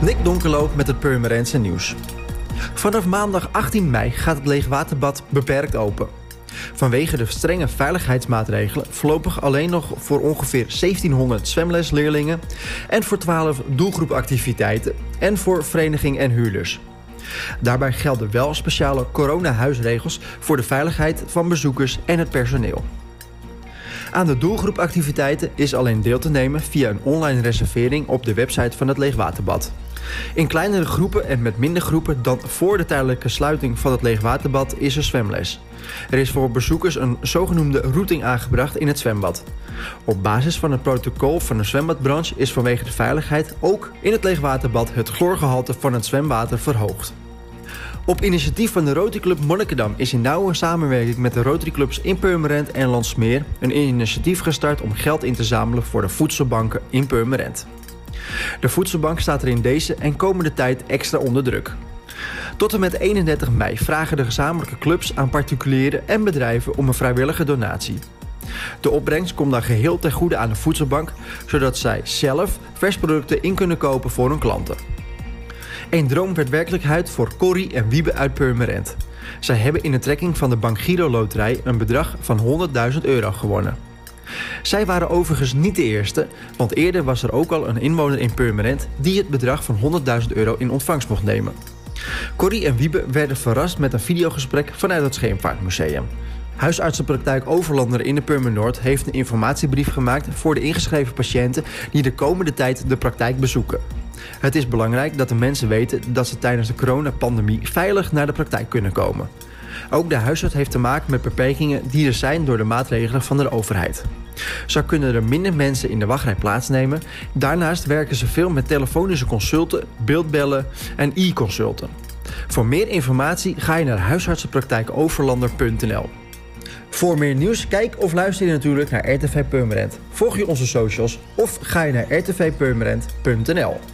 Nick Donkerloop met het Purmerendse nieuws. Vanaf maandag 18 mei gaat het leegwaterbad beperkt open. Vanwege de strenge veiligheidsmaatregelen voorlopig alleen nog voor ongeveer 1700 zwemlesleerlingen en voor 12 doelgroepactiviteiten en voor vereniging en huurders. Daarbij gelden wel speciale coronahuisregels voor de veiligheid van bezoekers en het personeel. Aan de doelgroepactiviteiten is alleen deel te nemen via een online reservering op de website van het Leegwaterbad. In kleinere groepen en met minder groepen dan voor de tijdelijke sluiting van het Leegwaterbad is er zwemles. Er is voor bezoekers een zogenoemde routing aangebracht in het zwembad. Op basis van het protocol van de zwembadbranche is vanwege de veiligheid ook in het Leegwaterbad het chloorgehalte van het zwemwater verhoogd. Op initiatief van de Rotary Club Monnikendam is in nauwe samenwerking met de Rotary Clubs in Purmerend en Landsmeer een initiatief gestart om geld in te zamelen voor de voedselbanken in Purmerend. De voedselbank staat er in deze en komende tijd extra onder druk. Tot en met 31 mei vragen de gezamenlijke clubs aan particulieren en bedrijven om een vrijwillige donatie. De opbrengst komt dan geheel ten goede aan de voedselbank, zodat zij zelf versproducten in kunnen kopen voor hun klanten. Een droom werd werkelijkheid voor Corrie en Wiebe uit Purmerend. Zij hebben in de trekking van de Bank Giro Loterij een bedrag van 100.000 euro gewonnen. Zij waren overigens niet de eerste, want eerder was er ook al een inwoner in Purmerend die het bedrag van 100.000 euro in ontvangst mocht nemen. Corrie en Wiebe werden verrast met een videogesprek vanuit het Scheemvaartmuseum. Huisartsenpraktijk Overlander in de Purmernoord heeft een informatiebrief gemaakt voor de ingeschreven patiënten die de komende tijd de praktijk bezoeken. Het is belangrijk dat de mensen weten dat ze tijdens de coronapandemie veilig naar de praktijk kunnen komen. Ook de huisarts heeft te maken met beperkingen die er zijn door de maatregelen van de overheid. Zo kunnen er minder mensen in de wachtrij plaatsnemen. Daarnaast werken ze veel met telefonische consulten, beeldbellen en e-consulten. Voor meer informatie ga je naar huisartsenpraktijkoverlander.nl. Voor meer nieuws, kijk of luister je natuurlijk naar RTV Purmerend. Volg je onze socials of ga je naar rtvpurmerend.nl.